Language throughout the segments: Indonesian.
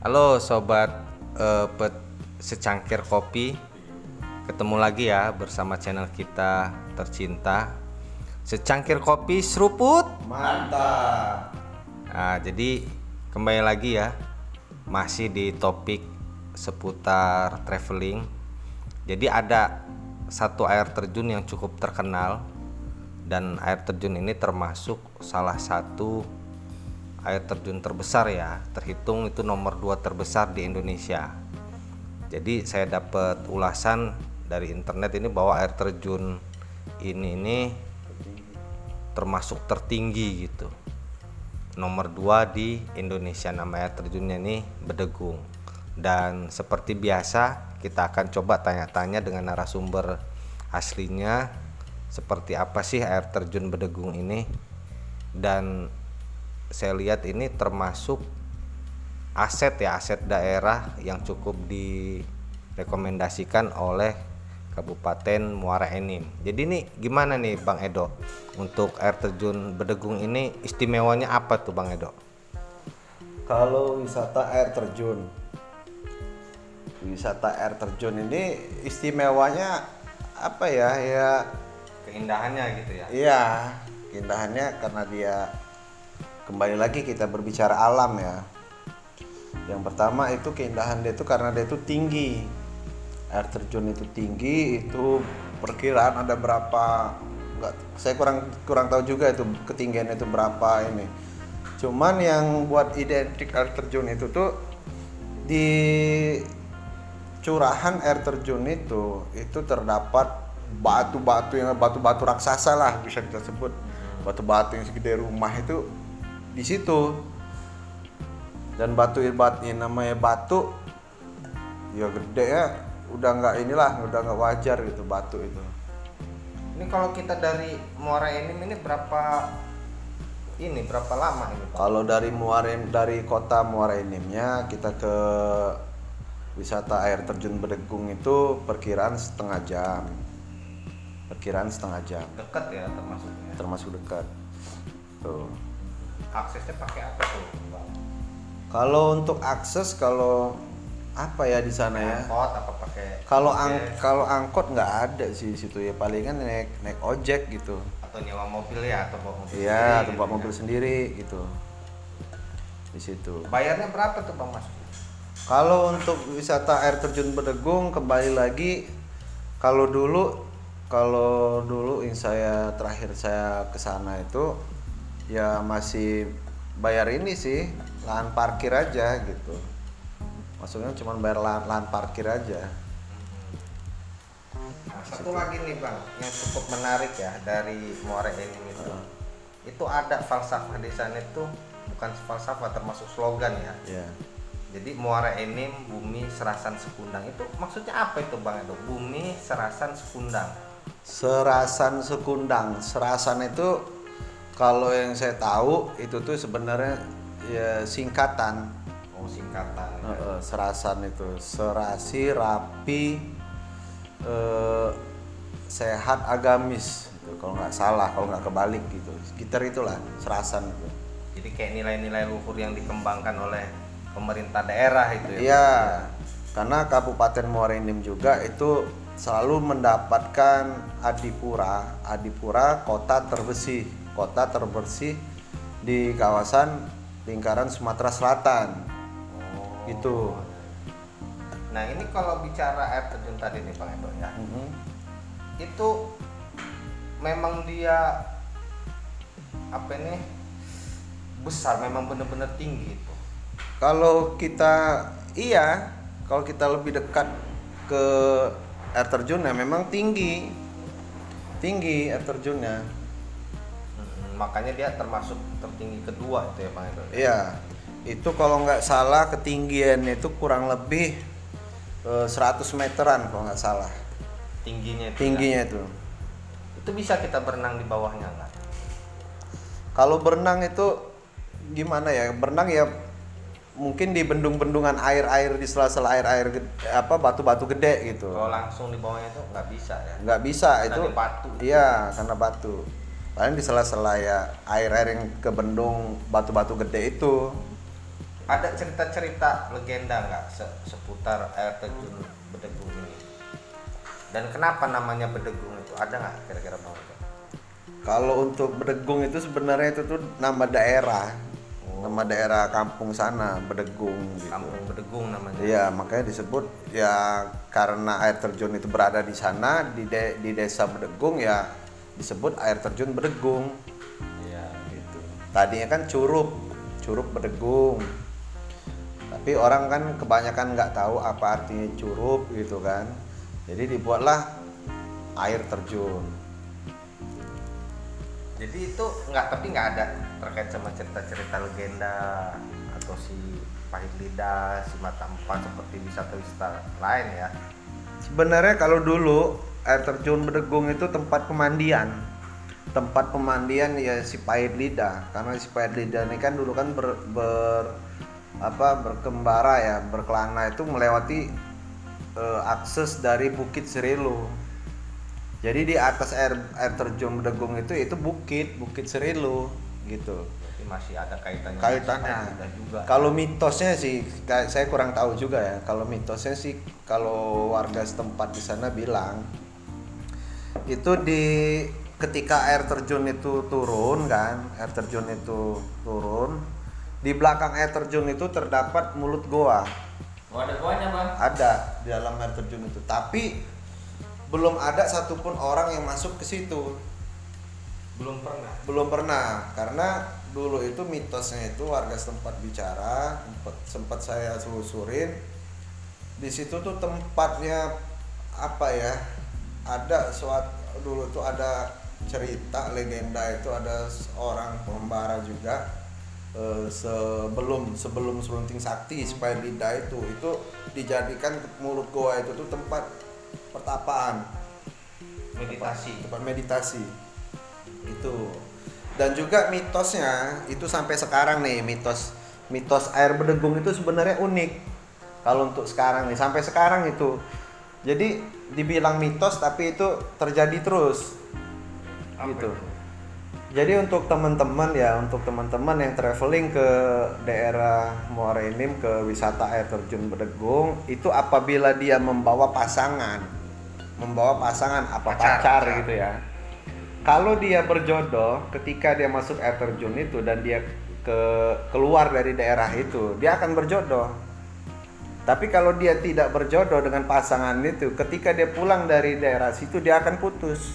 Halo sobat eh, pet secangkir kopi. Ketemu lagi ya bersama channel kita tercinta Secangkir kopi seruput. Mantap. Nah jadi kembali lagi ya Masih di topik seputar traveling. Jadi ada satu air terjun yang cukup terkenal Dan air terjun ini termasuk salah satu air terjun terbesar ya. Terhitung itu nomor dua terbesar di Indonesia. Jadi saya dapat ulasan dari internet ini bahwa air terjun ini ini termasuk tertinggi gitu. Nomor dua di Indonesia nama air terjunnya ini Bedegung. Dan seperti biasa kita akan coba tanya-tanya dengan narasumber aslinya seperti apa sih air terjun Bedegung ini? Dan saya lihat ini termasuk aset ya aset daerah yang cukup direkomendasikan oleh Kabupaten Muara Enim. Jadi ini gimana nih Bang Edo untuk air terjun Bedegung ini istimewanya apa tuh Bang Edo? Kalau wisata air terjun, wisata air terjun ini istimewanya apa ya? Ya, Keindahannya gitu ya. iya, keindahannya karena dia kembali lagi kita berbicara alam ya. Yang pertama itu keindahan dia itu karena dia itu tinggi. Air terjun itu tinggi, itu perkiraan ada berapa? Enggak, saya kurang kurang tahu juga itu ketinggian itu berapa ini. Cuman yang buat identik air terjun itu tuh di curahan air terjun itu itu terdapat batu-batu yang batu-batu raksasa lah bisa kita sebut batu-batu yang segede rumah itu di situ. Dan batu batu yang namanya batu ya gede ya. Udah nggak inilah udah nggak wajar gitu batu itu. Ini kalau kita dari Muara Enim ini berapa ini berapa lama ini Pak? kalau dari Muara dari kota Muara Enimnya kita ke wisata air terjun Bedegung itu perkiraan setengah jam. Perkiraan setengah jam. Dekat ya termasuknya. termasuk dekat. Tuh Aksesnya pakai apa tuh Bang? kalau untuk akses kalau apa ya di sana ya Angkot apa pakai Kalau ang kalau angkot nggak ada sih di situ ya palingan naik naik ojek gitu. atau nyewa mobil ya atau bawa mobil Iya, sendiri tempat gitu mobil ya. sendiri gitu. Di situ. bayarnya berapa tuh bang mas Kalau untuk wisata air terjun Bedegung kembali lagi kalau dulu kalau dulu yang saya terakhir saya ke sana itu ya masih bayar ini sih lahan parkir aja gitu. Maksudnya cuma bayar lahan, lahan parkir aja. nah, satu lagi nih bang yang cukup menarik ya dari Muara Enim itu itu ada falsafah di sana itu bukan falsafah termasuk slogan ya Ya. jadi Muara Enim bumi serasan sekundang itu maksudnya apa itu bang itu bumi serasan sekundang Serasan Sekundang. Serasan itu kalau yang saya tahu itu tuh sebenarnya ya singkatan. oh singkatan ya. Heeh, serasan itu serasi, rapi, eh, sehat, agamis. Gitu, kalau nggak salah, kalau nggak kebalik gitu. Sekitar itulah serasan itu. jadi kayak nilai-nilai luhur yang dikembangkan oleh pemerintah daerah itu ya Iya, karena Kabupaten Muara Enim juga itu selalu mendapatkan Adipura, Adipura kota terbersih, kota terbersih di kawasan lingkaran Sumatera Selatan. Oh. Gitu. Nah ini kalau bicara air terjun tadi nih Bang Edo ya, Mhm. itu memang dia apa ini besar, memang benar-benar tinggi itu. Kalau kita iya, kalau kita lebih dekat ke air terjunnya memang tinggi. Tinggi air terjunnya. Makanya dia termasuk tertinggi kedua itu ya Bang. Iya, itu kalau nggak salah ketinggiannya itu kurang lebih eh, 100 meteran kalau nggak salah. Tingginya itu. ya. Tingginya itu. Itu bisa kita berenang di bawahnya nggak? Kalau berenang itu gimana ya? Berenang ya mungkin di bendung-bendungan air-air di sela-sela air-air apa batu-batu gede gitu. Kalau langsung di bawahnya itu nggak bisa ya. Nggak bisa Karena itu. batu. Iya, karena batu. Paling di sela-sela ya air-air yang ke bendung batu-batu gede itu. ada cerita-cerita legenda nggak se- seputar air terjun Bedegung ini? Dan kenapa namanya Bedegung itu? Ada nggak kira-kira bang? Kalau untuk Bedegung itu sebenarnya itu tuh nama daerah, Oh. nama daerah kampung sana Bedegung gitu. Kampung Bedegung namanya. Iya, makanya disebut ya karena air terjun itu berada di sana di de- di desa Bedegung ya disebut air terjun Bedegung Iya. gitu. Tadinya kan Curup, Curup Bedegung. Tapi orang kan kebanyakan nggak tahu apa artinya Curup gitu kan. Jadi dibuatlah air terjun. Jadi itu nggak tapi nggak ada terkait sama cerita-cerita legenda atau si pahit lidah, si mata empat seperti wisata-wisata lain ya. Sebenarnya kalau dulu air terjun Bedegung itu tempat pemandian. Tempat pemandian ya si pahit lidah. Karena si pahit lidah ini kan dulu kan ber, ber- apa berkembara ya, berkelana itu melewati eh, akses dari Bukit Serilu. Jadi di atas air air terjun Bedegung itu itu bukit, Bukit Serilu gitu. Berarti masih ada kaitannya. Kaitannya. juga. Kalau mitosnya sih, saya kurang tahu juga ya. Kalau mitosnya sih, kalau warga setempat di sana bilang itu di ketika air terjun itu turun kan, air terjun itu turun, di belakang air terjun itu terdapat mulut goa. Oh, ada goanya bang. Ada di dalam air terjun itu, tapi belum ada satupun orang yang masuk ke situ Belum pernah. belum pernah karena dulu itu mitosnya itu warga setempat bicara sempat, sempat saya selusurin di situ tuh tempatnya apa ya ada suatu dulu tuh ada cerita legenda itu ada seorang pengembara juga eh, sebelum sebelum Serunting Sakti supaya lidah itu itu dijadikan mulut goa itu tuh tempat pertapaan. Meditasi. tempat meditasi. Itu. Dan juga mitosnya itu sampai sekarang nih mitos mitos air bedegung itu sebenarnya unik. Kalau untuk sekarang nih sampai sekarang itu jadi dibilang mitos tapi itu terjadi terus Apa gitu itu? jadi untuk teman-teman ya untuk teman-teman yang traveling ke daerah Muara Enim ke wisata air terjun Bedegung itu apabila dia membawa pasangan membawa pasangan apa Pacar, pacar, pacar. gitu ya kalau dia berjodoh ketika dia masuk air terjun itu dan dia ke keluar dari daerah itu dia akan berjodoh tapi kalau dia tidak berjodoh dengan pasangan itu ketika dia pulang dari daerah situ dia akan putus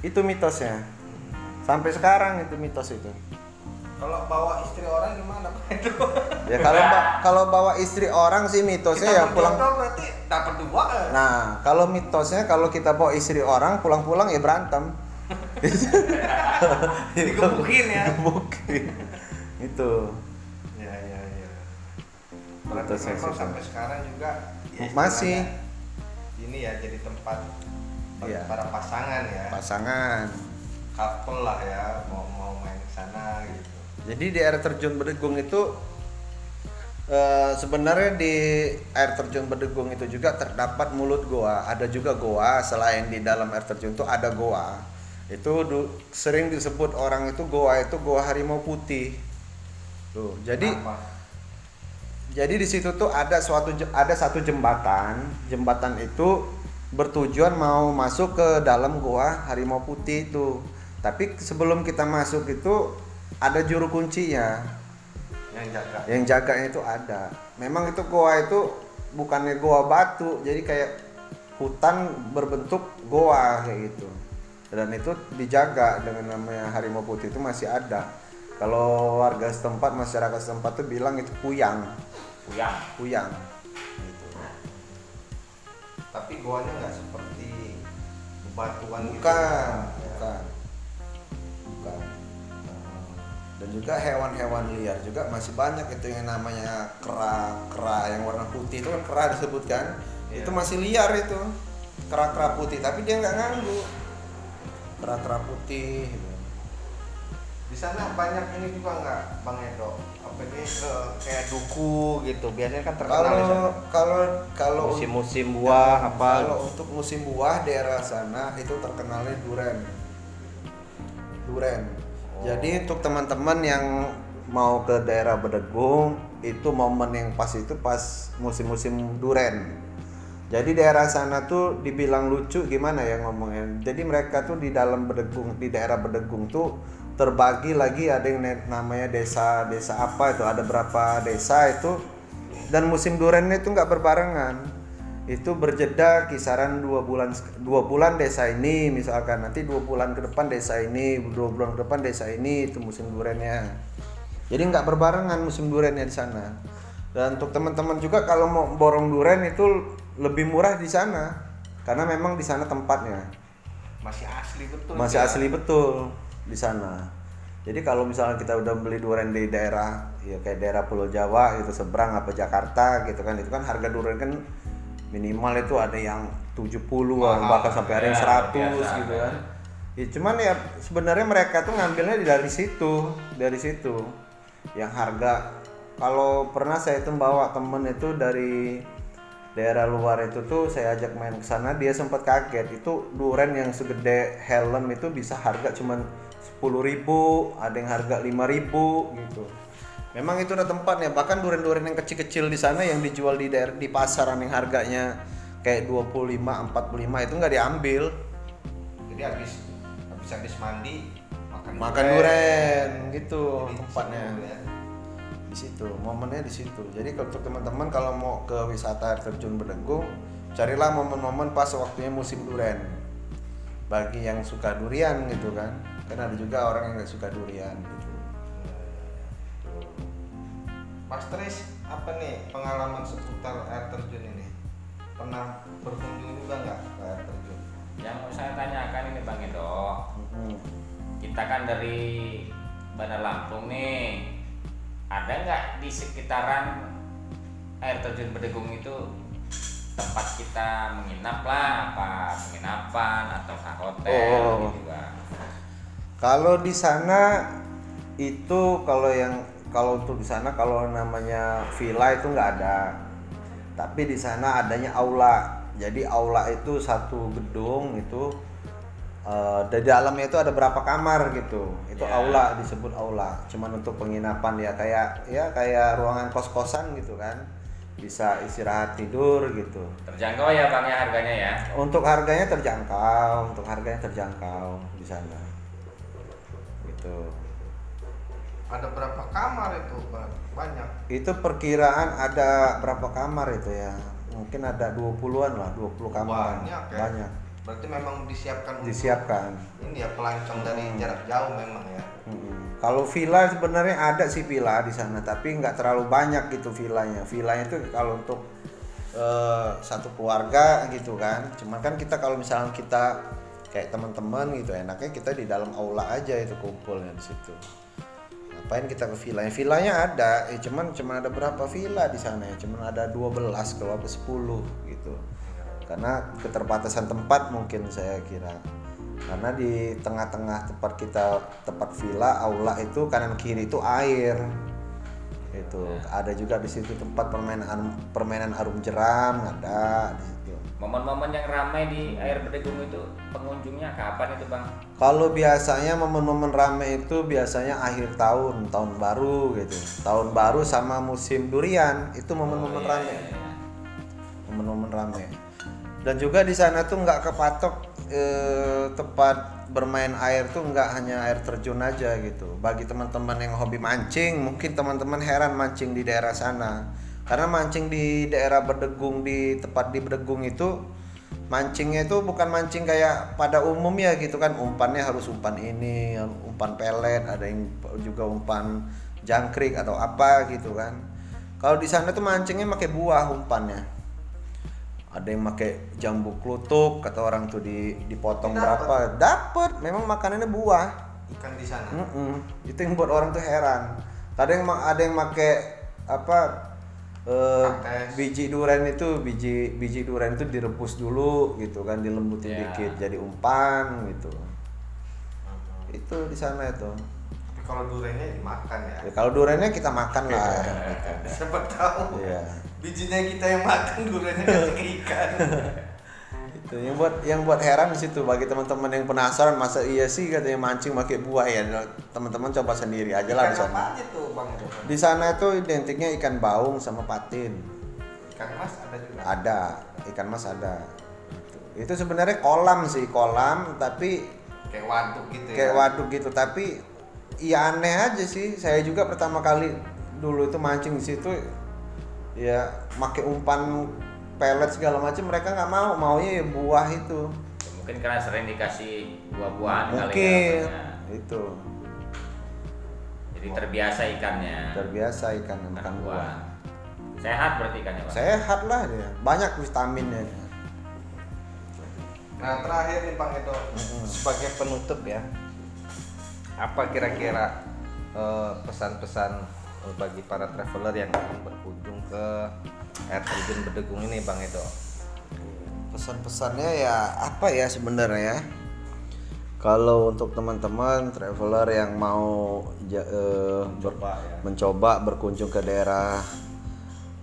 itu mitosnya sampai sekarang itu mitos itu Kalau bawa istri orang gimana Pak itu? ya kalau ba- kalau bawa istri orang sih mitosnya ya pulang berarti dapat dua nah kalau mitosnya kalau kita bawa istri orang pulang-pulang ya berantem Digebukin ya. Digebukin. itu. Sih, sampai sekarang juga ya Masih. Ini ya jadi tempat Iya. para pasangan ya. pasangan Couple lah ya mau mau main ke sana gitu. Jadi di air terjun Bedegung itu eh, sebenarnya di air terjun Bedegung itu juga terdapat mulut goa. Ada juga goa selain di dalam air terjun itu ada goa. Itu du- sering disebut orang itu goa itu goa harimau putih. Tuh, jadi Kenapa? Jadi di situ tuh ada suatu ada satu jembatan. Jembatan itu bertujuan mau masuk ke dalam gua harimau putih itu. Tapi sebelum kita masuk itu ada juru kuncinya. yang jaga. Yang jaganya itu ada. Memang itu goa itu bukannya goa batu, jadi kayak hutan berbentuk goa kayak gitu. Dan itu dijaga dengan namanya harimau putih itu masih ada. Kalau warga setempat, masyarakat setempat tuh bilang itu kuyang, Kuyang. kuyang. Gitu. Tapi goanya nggak seperti bebatuan gitu. Bukan, ya. bukan, bukan. Dan juga hewan-hewan liar juga masih banyak itu yang namanya kera, kera yang warna putih itu kan kera disebutkan. Iya. Itu masih liar itu, kera-kera putih. Tapi dia nggak nganggu. Kera-kera putih. gitu. Di sana banyak ini juga nggak Bang Edo? Ini eh, kayak duku gitu. Biasanya kan terkenal. Kalau kalau kalau musim-musim buah apa Kalau untuk musim buah daerah sana itu terkenalnya duren. Duren. Oh. Jadi untuk teman-teman yang mau ke daerah Bedegung itu momen yang pas itu pas musim-musim duren. Jadi daerah sana tuh dibilang lucu gimana ya ngomongnya. Jadi mereka tuh di dalam Bedegung di daerah Bedegung tuh terbagi lagi ada yang namanya desa desa apa itu ada berapa desa itu dan musim durennya itu nggak berbarengan itu berjeda kisaran dua bulan dua bulan desa ini misalkan nanti dua bulan ke depan desa ini dua bulan ke depan desa ini itu musim durennya jadi nggak berbarengan musim durennya di sana dan untuk teman-teman juga kalau mau borong duren itu lebih murah di sana karena memang di sana tempatnya Masih asli betul. masih ya. asli betul di sana. Jadi kalau misalnya kita udah beli durian di daerah ya kayak daerah Pulau Jawa itu seberang apa Jakarta gitu kan itu kan harga durian kan minimal itu ada yang 70 Mahal. bahkan sampai ada yang Ya, 100 biasa, gitu kan. Ya cuman ya sebenarnya mereka tuh ngambilnya dari situ, dari situ. Yang harga kalau pernah saya tuh bawa temen itu dari daerah luar itu tuh saya ajak main ke sana dia sempat kaget itu duren yang segede helm itu bisa harga cuman 10.000 ada yang harga 5.000 gitu. Memang itu ada tempatnya. Bahkan duren-duren yang kecil-kecil di sana yang dijual di daerah di pasaran yang harganya kayak 25 45 itu nggak diambil. Jadi habis habis habis mandi makan makan duren gitu Jadi tempatnya. ya. di situ momennya di situ. Jadi kalau untuk teman-teman kalau mau ke wisata air terjun Bedegung carilah momen-momen pas waktunya musim duren bagi yang suka durian gitu kan kan ada juga orang yang nggak suka durian gitu Mas Tris, apa nih pengalaman seputar air terjun ini? Pernah berkunjung juga nggak ke air terjun? Yang mau saya tanyakan ini Bang Edo, Mm-mm. kita kan dari Bandar Lampung nih, ada nggak di sekitaran air terjun Bedegung itu tempat kita menginap lah, apa penginapan atau hotel Oh. gitu Bang? Kalau di sana itu kalau yang kalau untuk di sana kalau namanya villa itu nggak ada. Tapi di sana adanya aula. Jadi aula itu satu gedung itu eh, di dalamnya itu ada berapa kamar gitu. Itu Ya. aula disebut aula. Cuman untuk penginapan ya kayak ya kayak ruangan kos-kosan gitu kan. Bisa istirahat tidur gitu. Terjangkau ya Bang ya harganya ya? Untuk harganya terjangkau, untuk harganya terjangkau di sana. Gitu. Ada berapa kamar itu? Bang? Banyak. Itu perkiraan ada berapa kamar itu ya? Mungkin ada 20-an lah, 20 kamar. Banyak ya. Banyak. Berarti memang disiapkan untuk Disiapkan. ini ya pelancong dari Hmm. jarak jauh memang ya. Mm-mm. Kalau villa sebenarnya ada sih villa di sana, tapi nggak terlalu banyak gitu villanya. Villanya itu kalau untuk eh, satu keluarga gitu kan. Cuman kan kita kalau misalnya kita kayak teman-teman gitu, enaknya kita di dalam aula aja itu kumpulnya di situ. Ngapain kita ke villanya? Villanya ada, eh, cuman cuman ada berapa villa di sana ya? Cuman ada 12 kalau apa 10 gitu. Karena keterbatasan tempat mungkin saya kira karena di tengah-tengah tempat kita tempat villa aula itu kanan kiri itu air itu ada juga di situ tempat permainan permainan arum jeram ada di Momen-momen yang ramai di air Bedegung itu pengunjungnya kapan itu Bang? kalau biasanya momen-momen rame itu biasanya akhir tahun tahun baru gitu. Tahun baru sama musim durian itu momen-momen Oh, iya, rame iya, iya. momen-momen rame dan juga di sana tuh nggak kepatok eh, tempat bermain air tuh nggak hanya air terjun aja gitu. Bagi teman-teman yang hobi mancing mungkin teman-teman heran mancing di daerah sana karena mancing di daerah Bedegung di tempat di Bedegung itu mancingnya itu bukan mancing kayak pada umumnya gitu kan umpannya harus umpan ini umpan pelet ada yang juga umpan jangkrik atau apa gitu kan kalau di sana tuh mancingnya pakai buah umpannya ada yang pakai jambu klutuk kata orang tuh di dipotong Dapet. berapa dapat memang makanannya buah Ikan di sana. Mm-mm. itu yang buat orang tuh heran ada yang ada yang pakai apa eh, Kates. biji durian itu biji biji durian itu direbus dulu gitu kan dilembutin Ya. dikit jadi umpan gitu itu di sana itu Tapi kalau duriannya dimakan ya. ya, kalau duriannya kita makan lah gitu. Siapa tahu. Iya. Bijinya kita yang makan duriannya kasih ke ikan. Tuh, yang buat yang buat heran di situ bagi teman-teman yang penasaran masa iya sih katanya mancing pakai buah ya teman-teman coba sendiri aja lah di Ikan sana. apa aja tuh bang Edo Di sana itu identiknya ikan baung sama patin. ikan mas ada juga Ada, ikan mas ada. Gitu. Itu sebenarnya kolam sih, kolam tapi kayak waduk gitu kayak ya waduk gitu tapi ya aneh aja sih. Saya juga pertama kali dulu itu mancing di situ ya pakai umpan pelet segala macam mereka nggak mau, maunya ya buah itu. Ya, mungkin karena sering dikasih buah-buahan kali Mungkin ya, Bang, ya. itu jadi terbiasa ikannya terbiasa ikan yang makan makan buah. buah sehat berarti ikannya Bang? Sehat lah dia, banyak vitaminnya. Nah terakhir nih Bang Edo sebagai penutup ya, apa kira-kira eh, pesan-pesan bagi para traveler yang berkunjung ke air terjun Bedegung ini Bang Edo? Pesan-pesannya ya apa ya sebenarnya? Kalau untuk teman-teman traveler yang mau ja- eh, ber- Coba ya. mencoba berkunjung ke daerah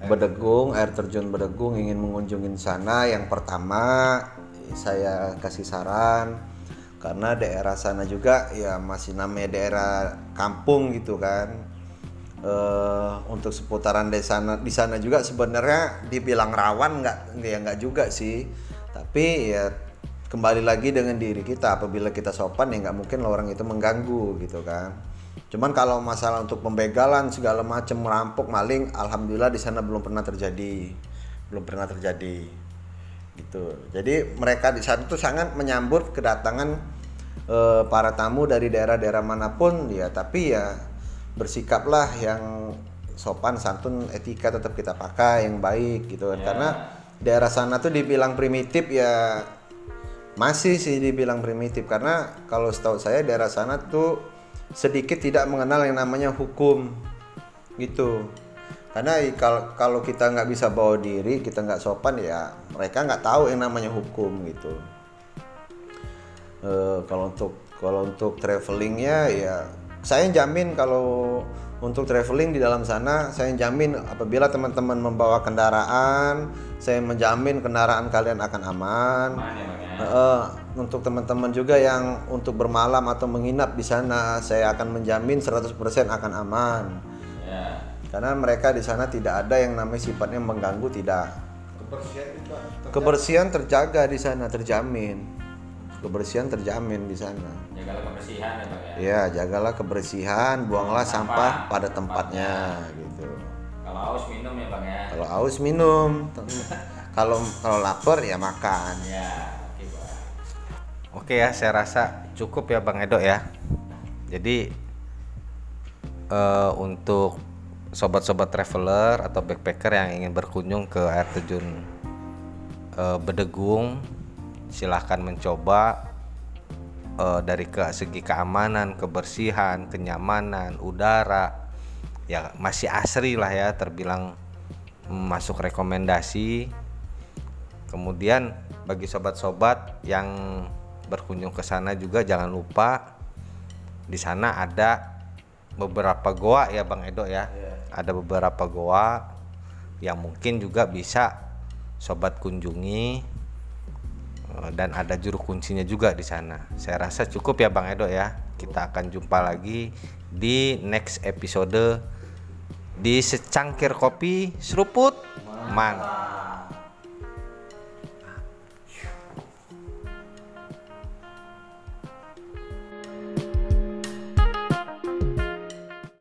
Bedegung, air terjun Bedegung ingin mengunjungi sana, yang pertama saya kasih saran karena daerah sana juga ya masih namanya daerah kampung gitu kan. Eh, untuk seputaran di sana di sana juga sebenarnya dibilang rawan nggak ya nggak juga sih. Tapi ya kembali lagi dengan diri kita apabila kita sopan ya nggak mungkin orang itu mengganggu gitu kan. Cuman kalau masalah untuk pembegalan segala macam merampok maling alhamdulillah di sana belum pernah terjadi. Belum pernah terjadi. Gitu. Jadi mereka di sana tuh sangat menyambut kedatangan eh, para tamu dari daerah-daerah mana pun ya. Tapi ya bersikaplah yang sopan santun etika tetap kita pakai yang baik gitu kan. Karena daerah sana tuh dibilang primitif ya masih sih dibilang primitif. Karena kalau setahu saya daerah sana tuh sedikit tidak mengenal yang namanya hukum gitu. Karena kalau kita nggak bisa bawa diri kita nggak sopan ya mereka nggak tahu yang namanya hukum gitu. Eh, kalau untuk kalau untuk travelingnya ya saya jamin kalau untuk traveling di dalam sana saya jamin apabila teman-teman membawa kendaraan saya menjamin kendaraan kalian akan aman. Ya ya? Eh, untuk teman-teman juga yang untuk bermalam atau menginap di sana saya akan menjamin 100% akan aman. Ya. Karena mereka di sana tidak ada yang namanya sifatnya mengganggu tidak. Kebersihan terjaga di sana terjamin kebersihan terjamin di sana. Jagalah kebersihan ya Bang ya. Ya jagalah kebersihan buanglah Sampah sampah pada tempatnya gitu. Kalau haus minum ya Bang ya. Kalau haus minum. Kalau kalau lapar ya makan. Ya oke Bang Oke ya, saya rasa cukup ya Bang Edo ya. Jadi eh, untuk sobat-sobat traveler atau backpacker yang ingin berkunjung ke air terjun eh, Bedegung, silahkan mencoba eh, dari ke segi keamanan, kebersihan, kenyamanan, udara, ya masih asri lah ya, terbilang masuk rekomendasi. Kemudian bagi sobat-sobat yang berkunjung ke sana juga jangan lupa di sana ada beberapa goa ya Bang Edo ya. Ada beberapa goa yang mungkin juga bisa sobat kunjungi dan ada juru kuncinya juga di sana. Saya rasa cukup ya Bang Edo ya. Kita akan jumpa lagi di next episode di secangkir kopi seruput mantap.